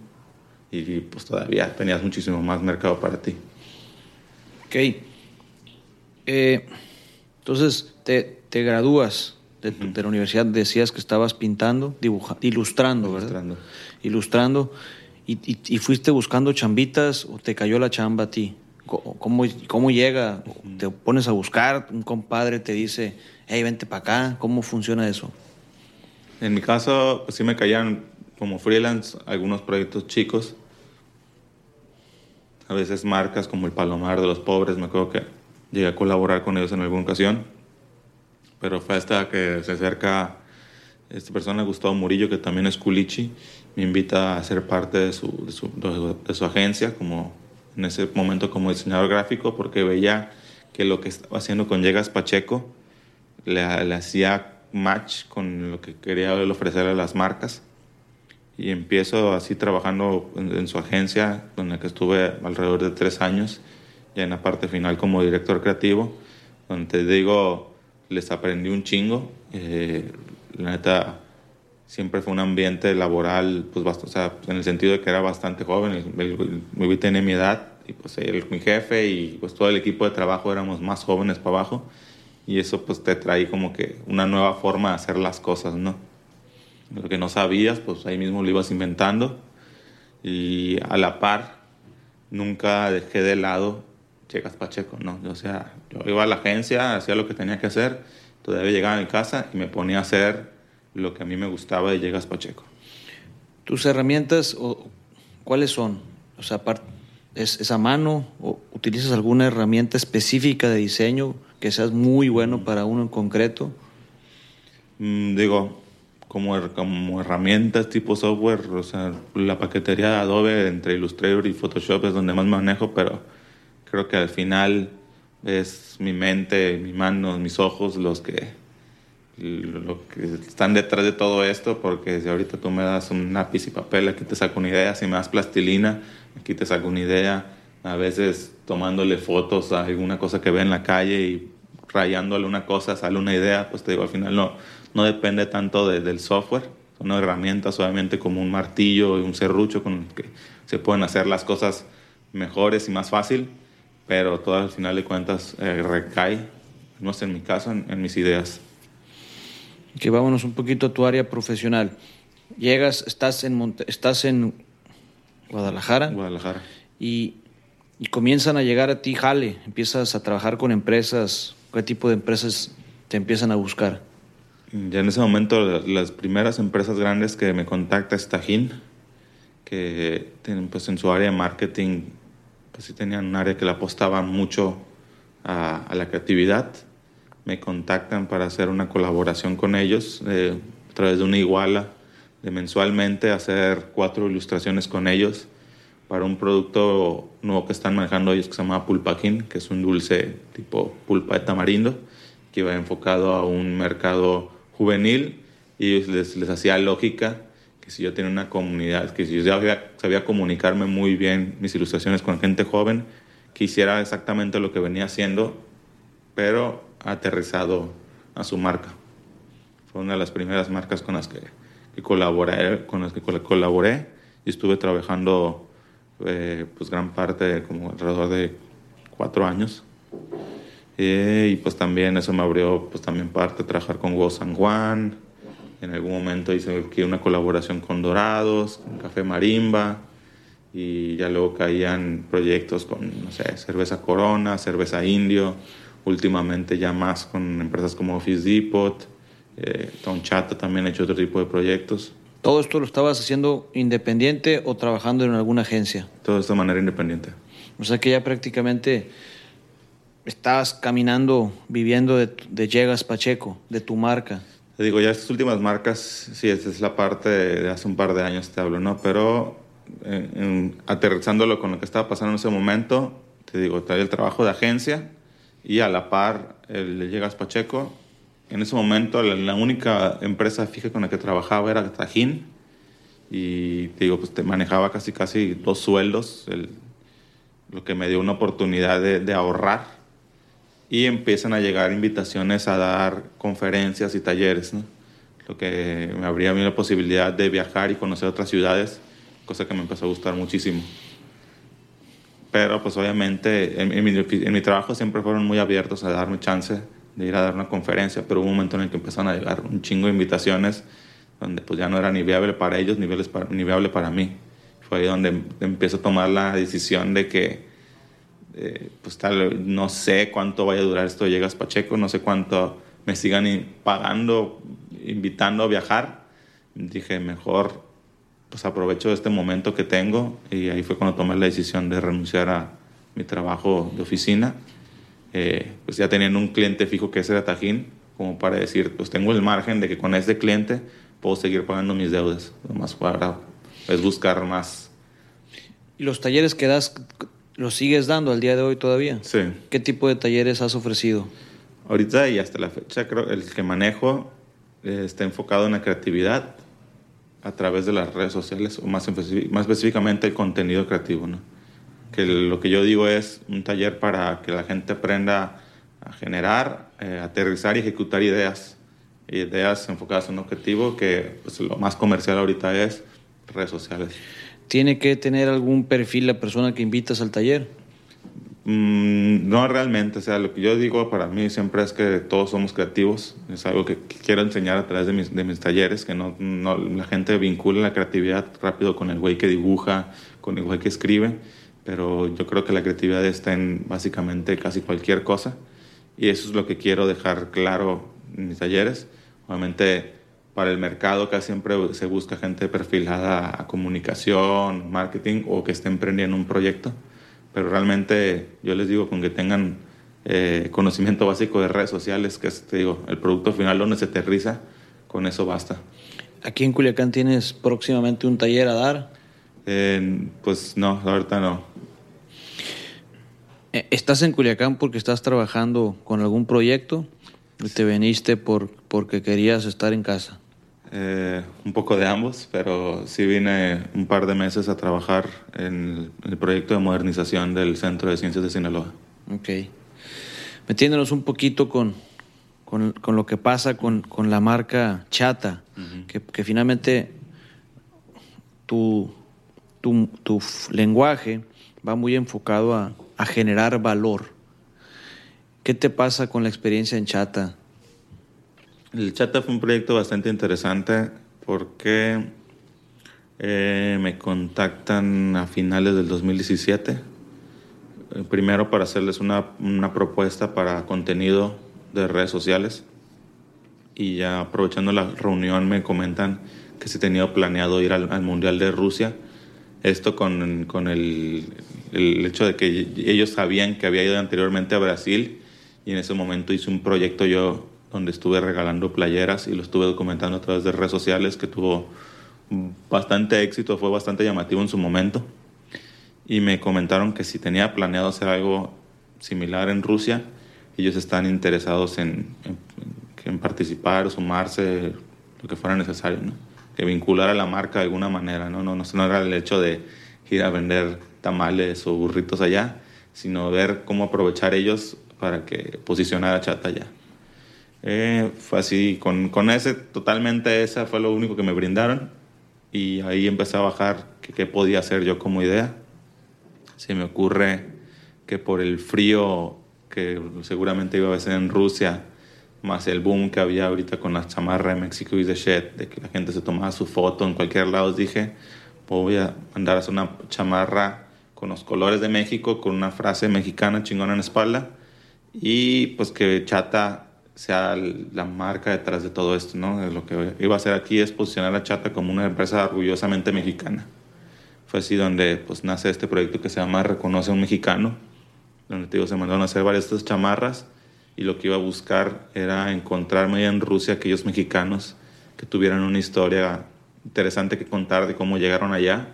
y pues todavía tenías muchísimo más mercado para ti. Ok. Eh, entonces, te, te gradúas de, la universidad, decías que estabas pintando, dibujando, ilustrando, ¿verdad? Ilustrando. Ilustrando. Y, fuiste buscando chambitas o te cayó la chamba a ti? ¿Cómo, cómo llega? ¿Te pones a buscar? ¿Un compadre te dice, hey, vente para acá? ¿Cómo funciona eso? En mi caso, pues sí me caían como freelance algunos proyectos chicos a veces marcas como el Palomar de los Pobres, me acuerdo que llegué a colaborar con ellos en alguna ocasión, pero fue hasta que se acerca esta persona, Gustavo Murillo, que también es culichi, me invita a ser parte de su, de su, agencia, como en ese momento como diseñador gráfico, porque veía que lo que estaba haciendo con Llegas Pacheco le, le hacía match con lo que quería ofrecer a las marcas y empiezo así trabajando en, su agencia, donde que estuve alrededor de tres años, ya en la parte final como director creativo, donde te digo, les aprendí un chingo. Eh, la neta, siempre fue un ambiente laboral, pues, o sea, en el sentido de que era bastante joven, me tenía mi edad, y pues él, mi jefe y pues todo el equipo de trabajo éramos más jóvenes para abajo, y eso pues te trae como que una nueva forma de hacer las cosas, ¿no? Lo que no sabías, pues ahí mismo lo ibas inventando. Y a la par, nunca dejé de lado Llegas Pacheco, ¿no? O sea, yo iba a la agencia, hacía lo que tenía que hacer, todavía llegaba a mi casa y me ponía a hacer lo que a mí me gustaba de Llegas Pacheco. ¿Tus herramientas cuáles son? O sea, ¿es, ¿es, a mano o utilizas alguna herramienta específica de diseño que seas muy bueno para uno en concreto? Mm, digo, como, como herramientas tipo software, o sea, la paquetería de Adobe entre Illustrator y Photoshop es donde más manejo, pero creo que al final es mi mente, mis manos, mis ojos los que, lo que están detrás de todo esto, porque si ahorita tú me das un lápiz y papel, aquí te saco una idea, si me das plastilina, aquí te saco una idea, a veces tomándole fotos a alguna cosa que ve en la calle y rayándole una cosa sale una idea, pues te digo, al final no, no depende tanto del software, son herramientas obviamente como un martillo y un serrucho con el que se pueden hacer las cosas mejores y más fácil, pero todo al final de cuentas eh, recae, no sé en mi caso, en, mis ideas. Que vámonos un poquito a tu área profesional. Llegas, estás en, estás en Guadalajara. Guadalajara. Y, y comienzan a llegar a ti, jale, empiezas a trabajar con empresas. ¿Qué tipo de empresas te empiezan a buscar? Ya en ese momento las primeras empresas grandes que me contacta es Tajín, que pues en su área de marketing, pues sí tenían un área que le apostaba mucho a, la creatividad. Me contactan para hacer una colaboración con ellos eh, a través de una iguala de mensualmente hacer cuatro ilustraciones con ellos para un producto nuevo que están manejando ellos que se llama Pulpaquín, que es un dulce tipo pulpa de tamarindo, que va enfocado a un mercado juvenil y les, les hacía lógica que si yo tenía una comunidad, que si yo sabía, comunicarme muy bien mis ilustraciones con gente joven, que hiciera exactamente lo que venía haciendo, pero aterrizado a su marca. Fue una de las primeras marcas con las que, que colaboré, con las que colaboré y estuve trabajando eh, pues gran parte, como alrededor de cuatro años. Eh, y pues también eso me abrió pues también parte trabajar con Go San Juan. En algún momento hice una colaboración con Dorados, con Café Marimba. Y ya luego caían proyectos con, no sé, cerveza Corona, cerveza Indio. Últimamente ya más con empresas como Office Depot. Eh, Tom Chata también ha hecho otro tipo de proyectos. ¿Todo esto lo estabas haciendo independiente o trabajando en alguna agencia? Todo esto de manera independiente. O sea que ya prácticamente estabas caminando, viviendo de, Llegas Pacheco, de tu marca. Te digo, ya estas últimas marcas, sí, esta es la parte de, hace un par de años, te hablo, ¿no? Pero en, aterrizándolo con lo que estaba pasando en ese momento, te digo, traía el trabajo de agencia y a la par el Llegas Pacheco. En ese momento la, única empresa fija con la que trabajaba era Tajín y te digo, pues te manejaba casi casi dos sueldos, el, lo que me dio una oportunidad de ahorrar y empiezan a llegar invitaciones a dar conferencias y talleres, ¿no? lo que me abría a mí la posibilidad de viajar y conocer otras ciudades, cosa que me empezó a gustar muchísimo. Pero pues obviamente en, en, mi, en mi, trabajo siempre fueron muy abiertos a darme chance de ir a dar una conferencia, pero hubo un momento en el que empezaron a llegar un chingo de invitaciones donde pues ya no era ni viable para ellos ni viable para, ni viable para mí. Fue ahí donde empiezo a tomar la decisión de que eh, pues tal, no sé cuánto vaya a durar esto Llegas Pacheco, no sé cuánto me sigan pagando, invitando a viajar. Dije, mejor pues aprovecho este momento que tengo y ahí fue cuando tomé la decisión de renunciar a mi trabajo de oficina. Eh, pues ya teniendo un cliente fijo que es el Tajín, como para decir, pues tengo el margen de que con este cliente puedo seguir pagando mis deudas. Lo más para es buscar más. ¿Y los talleres que das ¿Los sigues dando al día de hoy todavía? Sí. ¿Qué tipo de talleres has ofrecido? Ahorita y hasta la fecha creo el que manejo eh, está enfocado en la creatividad a través de las redes sociales o más, más específicamente el contenido creativo, ¿no? Que lo que yo digo es un taller para que la gente aprenda a generar, eh, aterrizar y ejecutar ideas. Ideas enfocadas en un objetivo que pues, lo más comercial ahorita es redes sociales. ¿Tiene que tener algún perfil la persona que invitas al taller? Mm, no realmente, o sea, lo que yo digo para mí siempre es que todos somos creativos, es algo que quiero enseñar a través de mis, talleres, que no, la gente vincula la creatividad rápido con el güey que dibuja, con el güey que escribe, pero yo creo que la creatividad está en básicamente casi cualquier cosa y eso es lo que quiero dejar claro en mis talleres. Obviamente para el mercado casi siempre se busca gente perfilada a comunicación, marketing o que esté emprendiendo un proyecto. Pero realmente yo les digo con que tengan eh, conocimiento básico de redes sociales, que es te digo, el producto final donde se aterriza, con eso basta. ¿Aquí en Culiacán tienes próximamente un taller a dar? Eh, pues no, ahorita no. Eh, ¿Estás en Culiacán porque estás trabajando con algún proyecto? ¿Te veniste por, porque querías estar en casa? Eh, un poco de ambos, pero sí vine un par de meses a trabajar en el proyecto de modernización del Centro de Ciencias de Sinaloa. Ok. Metiéndonos un poquito con, con, con lo que pasa con, con la marca Chata, uh -huh. que, que, finalmente tu, tu, tu, lenguaje va muy enfocado a, a generar valor. ¿Qué te pasa con la experiencia en Chata? El Chata fue un proyecto bastante interesante porque eh, me contactan a finales del 2017. Eh, primero para hacerles una, una, propuesta para contenido de redes sociales. Y ya aprovechando la reunión me comentan que se tenía planeado ir al, al Mundial de Rusia. Esto con, con el, el, hecho de que ellos sabían que había ido anteriormente a Brasil Y en ese momento hice un proyecto yo donde estuve regalando playeras y lo estuve documentando a través de redes sociales que tuvo bastante éxito, fue bastante llamativo en su momento. Y me comentaron que si tenía planeado hacer algo similar en Rusia, ellos están interesados en, en, participar, sumarse, lo que fuera necesario, ¿no? que vincular a la marca de alguna manera, ¿no? No, no, no era el hecho de ir a vender tamales o burritos allá, sino ver cómo aprovechar ellos para que posicionar a Chata allá. Eh, fue así, con, con, ese, totalmente esa fue lo único que me brindaron y ahí empecé a bajar qué podía hacer yo como idea. Se me ocurre que por el frío que seguramente iba a ser en Rusia, más el boom que había ahorita con las chamarras de México y de Shed, de que la gente se tomaba su foto en cualquier lado, dije, voy a mandar a hacer una chamarra con los colores de México, con una frase mexicana chingona en la espalda, y pues que Chata sea la marca detrás de todo esto, ¿no? Lo que iba a hacer aquí es posicionar a Chata como una empresa orgullosamente mexicana. Fue así donde pues nace este proyecto que se llama Reconoce a un Mexicano, donde te se mandaron a hacer varias estas chamarras y lo que iba a buscar era encontrarme en Rusia aquellos mexicanos que tuvieran una historia interesante que contar de cómo llegaron allá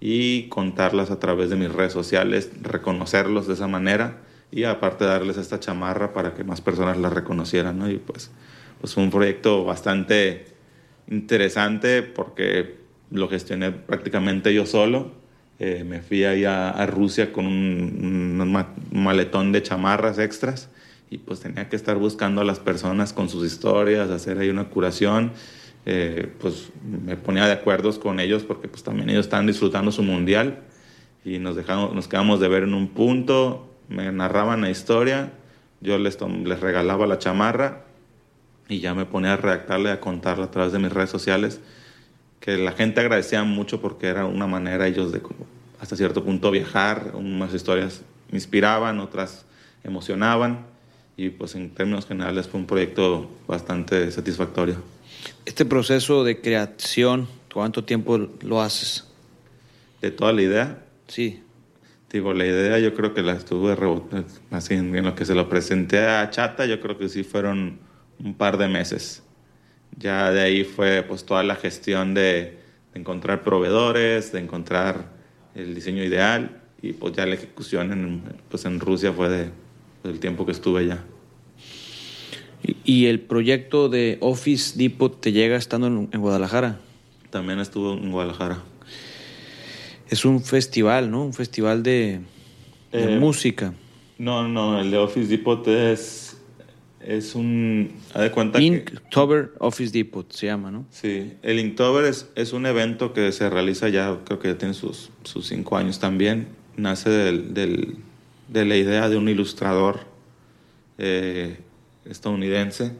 y contarlas a través de mis redes sociales, reconocerlos de esa manera y aparte darles esta chamarra para que más personas la reconocieran, ¿no? Y pues, pues fue un proyecto bastante interesante porque lo gestioné prácticamente yo solo. Eh, me fui ahí a, Rusia con un, maletón de chamarras extras y pues tenía que estar buscando a las personas con sus historias, hacer ahí una curación. Eh, pues me ponía de acuerdo con ellos porque pues también ellos estaban disfrutando su mundial y nos, dejamos, nos quedamos de ver en un punto, me narraban la historia, yo les, les regalaba la chamarra y ya me ponía a redactarle, a contarla a través de mis redes sociales, que la gente agradecía mucho porque era una manera ellos de hasta cierto punto viajar, unas historias inspiraban, otras emocionaban y pues en términos generales fue un proyecto bastante satisfactorio. Este proceso de creación, ¿cuánto tiempo lo haces? ¿De toda la idea? Sí. Digo, la idea yo creo que la estuve así en lo que se lo presenté a Chata, yo creo que sí fueron un par de meses. Ya de ahí fue pues toda la gestión de, encontrar proveedores, de encontrar el diseño ideal y pues ya la ejecución en, pues en Rusia fue de el tiempo que estuve allá. ¿Y el proyecto de Office Depot te llega estando en, Guadalajara? También estuvo en Guadalajara. Es un festival, ¿no? Un festival de, eh, música. No, no, el de Office Depot es, es un... de cuenta Inktober Office Depot se llama, ¿no? Sí, el Inktober es, es un evento que se realiza ya, creo que ya tiene sus, sus cinco años también. Nace del, del de la idea de un ilustrador eh, estadounidense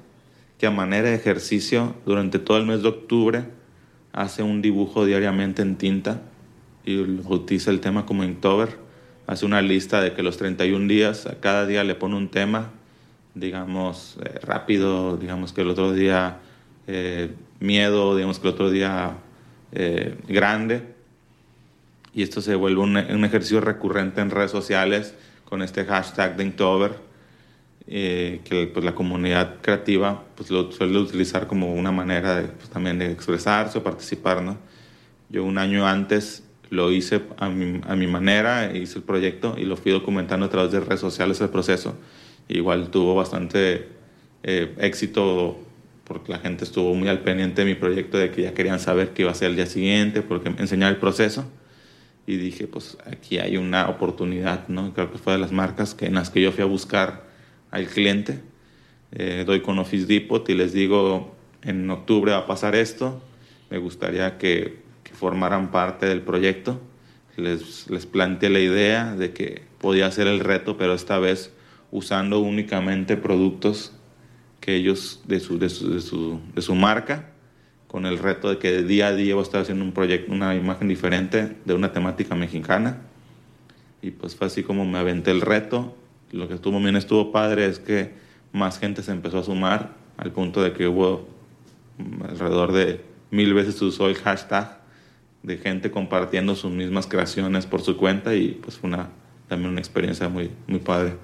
que a manera de ejercicio durante todo el mes de octubre hace un dibujo diariamente en tinta y utiliza el tema como Inktober. Hace una lista de que los 31 días, a cada día le pone un tema, digamos, eh, rápido, digamos que el otro día eh, miedo, digamos que el otro día grande. Y esto se vuelve un, un ejercicio recurrente en redes sociales con este hashtag de Inktober, eh, que pues, la comunidad creativa pues, lo suele utilizar como una manera de, pues, también de expresarse o participar. ¿no? Yo un año antes lo hice a mi, a mi, manera, hice el proyecto y lo fui documentando a través de redes sociales el proceso. Igual tuvo bastante eh, éxito porque la gente estuvo muy al pendiente de mi proyecto, de que ya querían saber qué iba a ser el día siguiente, porque enseñar el proceso y dije, pues aquí hay una oportunidad, ¿no? Creo que fue de las marcas que, en las que yo fui a buscar al cliente. Eh, doy con Office Depot y les digo, en octubre va a pasar esto, me gustaría que, que formaran parte del proyecto. Les, les planteé la idea de que podía ser el reto, pero esta vez usando únicamente productos que ellos de su, de su, de su, de su marca con el reto de que día a día voy a estar haciendo un proyecto, una imagen diferente de una temática mexicana. Y pues fue así como me aventé el reto. Lo que estuvo bien, estuvo padre es que más gente se empezó a sumar al punto de que hubo alrededor de mil veces usó el hashtag de gente compartiendo sus mismas creaciones por su cuenta y pues fue una, también una experiencia muy, muy padre.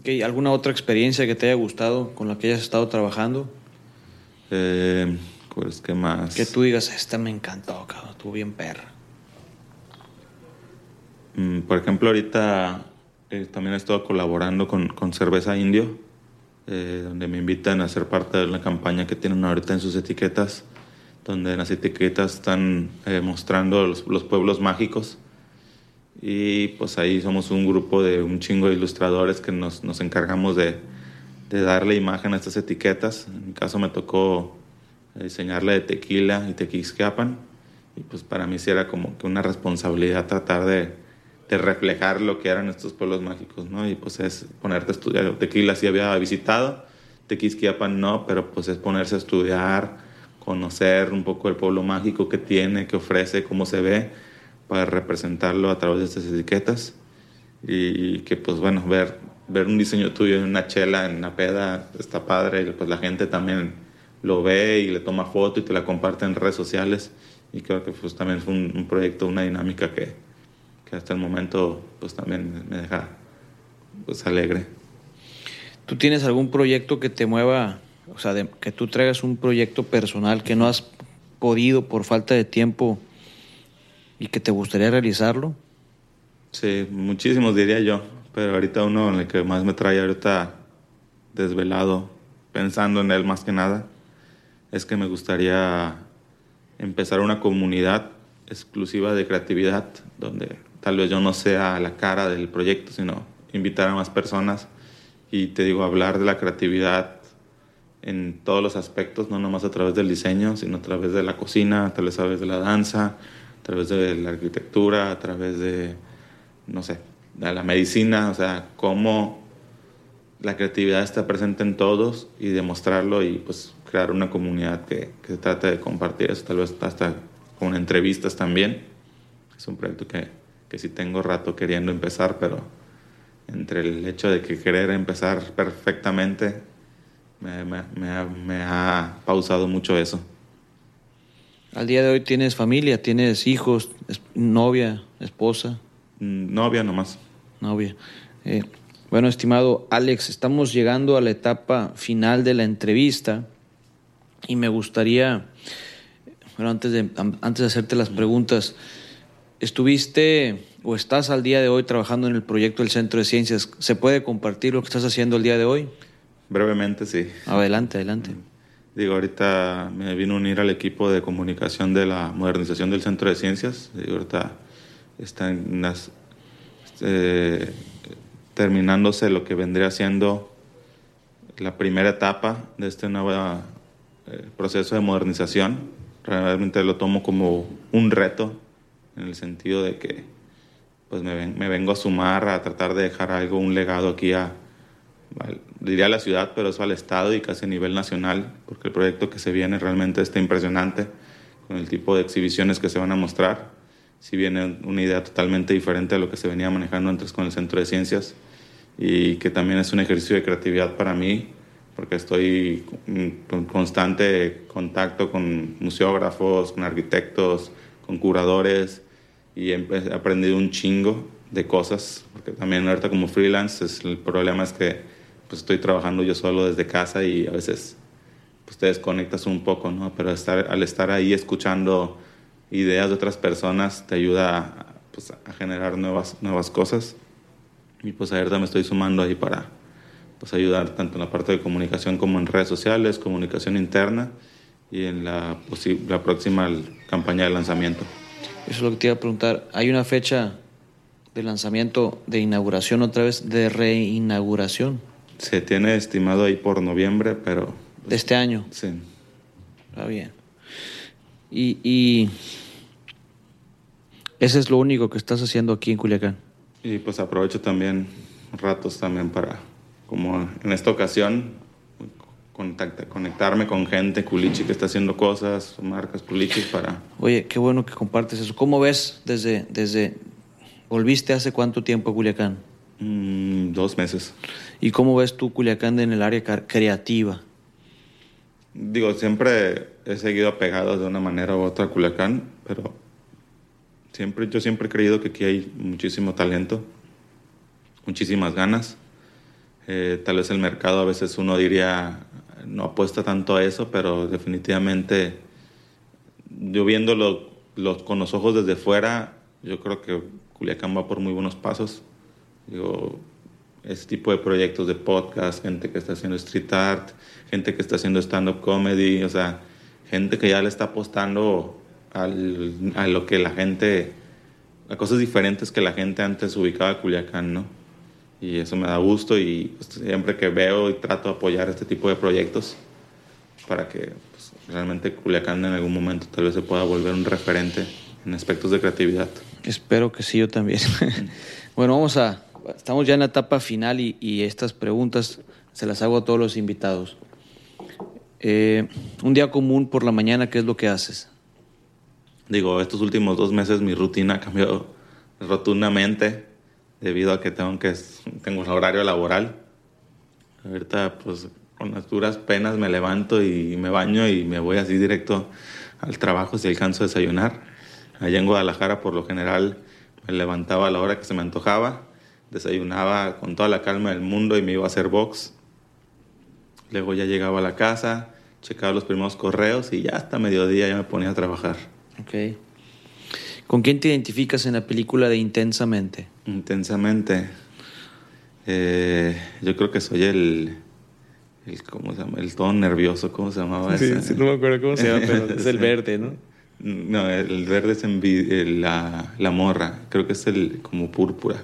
Okay. ¿Alguna otra experiencia que te haya gustado con la que hayas estado trabajando? Eh, pues, ¿qué más? Que tú digas, esta me encantó, cabrón, estuvo bien perra. Mm, por ejemplo, ahorita eh, también he estado colaborando con, con Cerveza Indio, eh, donde me invitan a ser parte de la campaña que tienen ahorita en sus etiquetas, donde en las etiquetas están eh, mostrando los, los, pueblos mágicos. Y pues ahí somos un grupo de un chingo de ilustradores que nos, nos encargamos de, de, darle imagen a estas etiquetas. En mi caso me tocó diseñarle de tequila y tequisquiapan. Y pues para mí sí era como una responsabilidad tratar de, de reflejar lo que eran estos pueblos mágicos, ¿no? Y pues es ponerte a estudiar. Tequila sí había visitado, Tequisquiapan no, pero pues es ponerse a estudiar, conocer un poco el pueblo mágico que tiene, que ofrece, cómo se ve, para representarlo a través de estas etiquetas. Y que pues bueno, ver, ver un diseño tuyo en una chela, en una peda, está padre, y pues la gente también lo ve y le toma foto y te la comparte en redes sociales. Y creo que pues también fue un, un proyecto, una dinámica que, que hasta el momento pues también me deja pues alegre. ¿Tú tienes algún proyecto que te mueva, o sea, de, que tú traigas un proyecto personal que no has podido por falta de tiempo y que te gustaría realizarlo? Sí, muchísimos diría yo, pero ahorita uno en el que más me trae ahorita desvelado, pensando en él más que nada, es que me gustaría empezar una comunidad exclusiva de creatividad, donde tal vez yo no sea la cara del proyecto, sino invitar a más personas y te digo, hablar de la creatividad en todos los aspectos, no nomás a través del diseño, sino a través de la cocina, a través de la danza, a través de la arquitectura, a través de, no sé, de la medicina, o sea, cómo la creatividad está presente en todos y demostrarlo y pues crear una comunidad que, que se trate de compartir eso, tal vez hasta con entrevistas también. Es un proyecto que, que sí tengo rato queriendo empezar, pero entre el hecho de que querer empezar perfectamente me, me, me, ha, me, ha, pausado mucho eso. Al día de hoy tienes familia, tienes hijos, novia, esposa. Novia nomás. Novia. Eh, bueno, estimado Alex, estamos llegando a la etapa final de la entrevista y me gustaría, bueno, antes de, antes de hacerte las preguntas, estuviste o estás al día de hoy trabajando en el proyecto del Centro de Ciencias. ¿Se puede compartir lo que estás haciendo el día de hoy? Brevemente, sí. Adelante, adelante. Digo, ahorita me vino a unir al equipo de comunicación de la modernización del Centro de Ciencias. Digo, ahorita están eh, terminándose lo que vendría siendo la primera etapa de este nuevo eh, proceso de modernización. Realmente lo tomo como un reto en el sentido de que pues me, ven, me, vengo a sumar a tratar de dejar algo, un legado aquí a, diría a la ciudad, pero eso al Estado y casi a nivel nacional, porque el proyecto que se viene realmente está impresionante con el tipo de exhibiciones que se van a mostrar. Si viene una idea totalmente diferente a lo que se venía manejando antes con el Centro de Ciencias y que también es un ejercicio de creatividad para mí, porque estoy en constante contacto con museógrafos, con arquitectos, con curadores y he aprendido un chingo de cosas, porque también ahorita como freelance es, el problema es que pues estoy trabajando yo solo desde casa y a veces pues te desconectas un poco, ¿no? Pero estar, al estar ahí escuchando ideas de otras personas te ayuda a, pues, a generar nuevas, nuevas cosas. Y pues ahorita me estoy sumando ahí para pues, ayudar tanto en la parte de comunicación como en redes sociales, comunicación interna y en la, la próxima campaña de lanzamiento. Eso es lo que te iba a preguntar. ¿Hay una fecha de lanzamiento, de inauguración otra vez, de reinauguración? Se tiene estimado ahí por noviembre, pero... ¿De este año? Sí. Está bien. Y, y ese es lo único que estás haciendo aquí en Culiacán. Y pues aprovecho también ratos también para, como en esta ocasión, contacta, conectarme con gente culichi que está haciendo cosas, marcas culichi para... Oye, qué bueno que compartes eso. ¿Cómo ves desde, desde... ¿Volviste hace cuánto tiempo a Culiacán? Mm, dos meses. ¿Y cómo ves tú Culiacán en el área creativa? Digo, siempre he seguido apegado de una manera u otra a Culiacán, pero siempre, yo siempre he creído que aquí hay muchísimo talento, muchísimas ganas. Eh, tal vez el mercado a veces uno diría no apuesta tanto a eso, pero definitivamente yo viéndolo los, con los ojos desde fuera, yo creo que Culiacán va por muy buenos pasos. Digo, ese tipo de proyectos de podcast, gente que está haciendo street art, gente que está haciendo stand-up comedy, o sea, gente que ya le está apostando al, a lo que la gente, a cosas diferentes que la gente antes ubicaba a Culiacán, ¿no? Y eso me da gusto y pues, siempre que veo y trato de apoyar este tipo de proyectos para que pues, realmente Culiacán en algún momento tal vez se pueda volver un referente en aspectos de creatividad. Espero que sí, yo también. bueno, vamos a, estamos ya en la etapa final y, y, estas preguntas se las hago a todos los invitados. Eh, un día común por la mañana, ¿qué es lo que haces? Digo, estos últimos dos meses mi rutina cambió rotundamente debido a que tengo que tengo un horario laboral. Ahorita, pues, con las duras penas me levanto y me baño y me voy así directo al trabajo si alcanzo a desayunar. Allá en Guadalajara, por lo general, me levantaba a la hora que se me antojaba, desayunaba con toda la calma del mundo y me iba a hacer box. Luego ya llegaba a la casa, checaba los primeros correos y ya hasta mediodía ya me ponía a trabajar. Ok. ¿Con quién te identificas en la película de Intensamente? Intensamente. Eh, yo creo que soy el, el, ¿cómo se llama? El todo nervioso, ¿cómo se llamaba sí, Sí, no me acuerdo cómo se llama, pero es el verde, ¿no? No, el verde es en la, la morra, creo que es el como púrpura.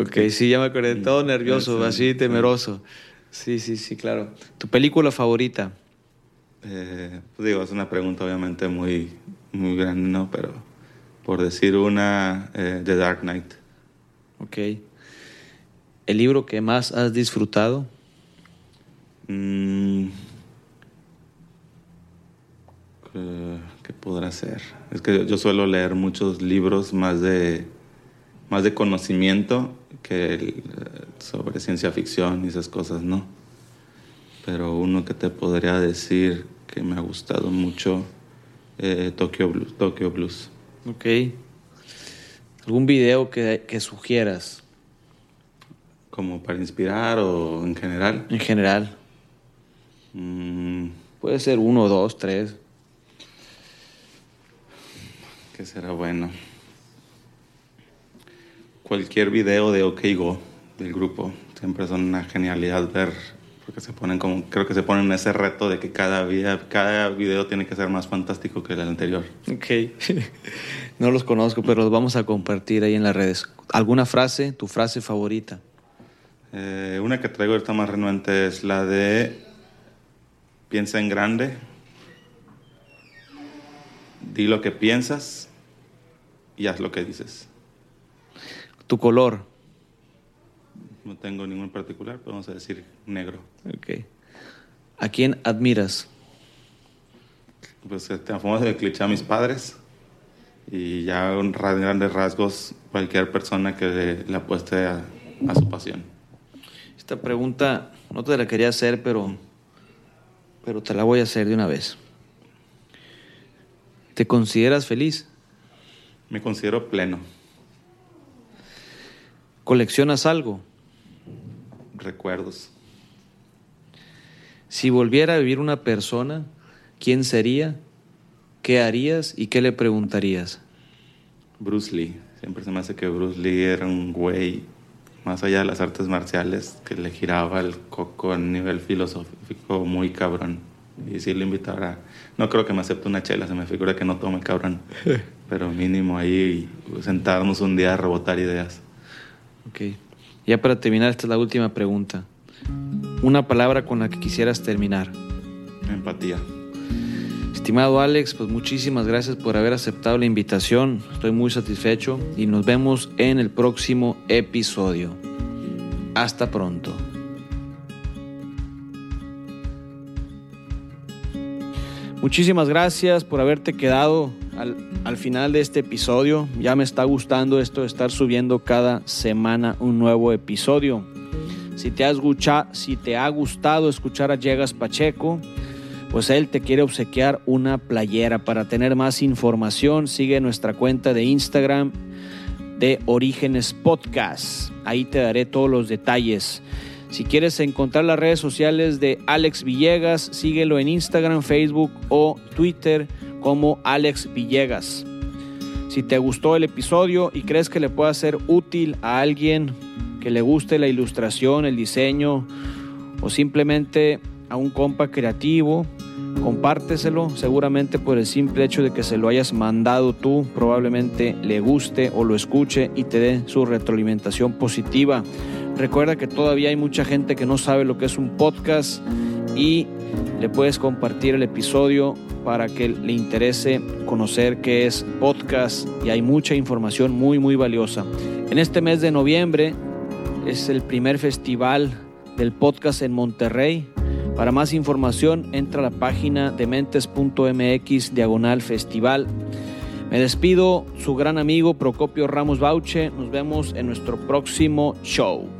Ok, sí, ya me acordé, todo nervioso, así temeroso. Sí, sí, sí, claro. ¿Tu película favorita? Eh, pues digo, es una pregunta obviamente muy, muy grande, ¿no? Pero por decir una, eh, The Dark Knight. Ok. ¿El libro que más has disfrutado? Mm, ¿Qué podrá ser? Es que yo suelo leer muchos libros más de, más de conocimiento que el, sobre ciencia ficción y esas cosas, ¿no? Pero uno que te podría decir que me ha gustado mucho, eh, Tokyo, Blues, Tokyo Blues. Ok. ¿Algún video que, que sugieras? ¿Como para inspirar o en general? En general. Mm. Puede ser uno, dos, tres. ¿Qué será bueno? Cualquier video de OK Go del grupo. Siempre son una genialidad ver, porque se ponen como, creo que se ponen ese reto de que cada, vida, cada video tiene que ser más fantástico que el anterior. Ok. no los conozco, pero los vamos a compartir ahí en las redes. ¿Alguna frase, tu frase favorita? Eh, una que traigo ahorita más renuente es la de piensa en grande, di lo que piensas y haz lo que dices. ¿Tu color? No tengo ningún particular, pero vamos a decir negro. Ok. ¿A quién admiras? Pues te famoso de cliché a mis padres y ya en grandes rasgos cualquier persona que le, le apueste a, a, su pasión. Esta pregunta no te la quería hacer, pero, pero te la voy a hacer de una vez. ¿Te consideras feliz? Me considero pleno. ¿Coleccionas algo? Recuerdos. Si volviera a vivir una persona, ¿quién sería? ¿Qué harías y qué le preguntarías? Bruce Lee. Siempre se me hace que Bruce Lee era un güey, más allá de las artes marciales, que le giraba el coco a nivel filosófico muy cabrón. Y si le invitara, no creo que me acepte una chela, se me figura que no tome cabrón, pero mínimo ahí sentarnos un día a rebotar ideas. Ok. Ya para terminar, esta es la última pregunta. Una palabra con la que quisieras terminar. Empatía. Estimado Alex, pues muchísimas gracias por haber aceptado la invitación. Estoy muy satisfecho y nos vemos en el próximo episodio. Hasta pronto. Muchísimas gracias por haberte quedado al, al, final de este episodio. Ya me está gustando esto de estar subiendo cada semana un nuevo episodio. Si te, has escucha, si te ha gustado escuchar a Llegas Pacheco, pues él te quiere obsequiar una playera. Para tener más información, sigue nuestra cuenta de Instagram de Orígenes Podcast. Ahí te daré todos los detalles. Si quieres encontrar las redes sociales de Alex Villegas, síguelo en Instagram, Facebook o Twitter como Alex Villegas. Si te gustó el episodio y crees que le pueda ser útil a alguien que le guste la ilustración, el diseño o simplemente a un compa creativo, compárteselo. Seguramente por el simple hecho de que se lo hayas mandado tú, probablemente le guste o lo escuche y te dé su retroalimentación positiva. Recuerda que todavía hay mucha gente que no sabe lo que es un podcast y le puedes compartir el episodio para que le interese conocer qué es podcast y hay mucha información muy muy valiosa. En este mes de noviembre es el primer festival del podcast en Monterrey. Para más información entra a la página de mentes.mx diagonal festival. Me despido, su gran amigo Procopio Ramos Bauche. Nos vemos en nuestro próximo show.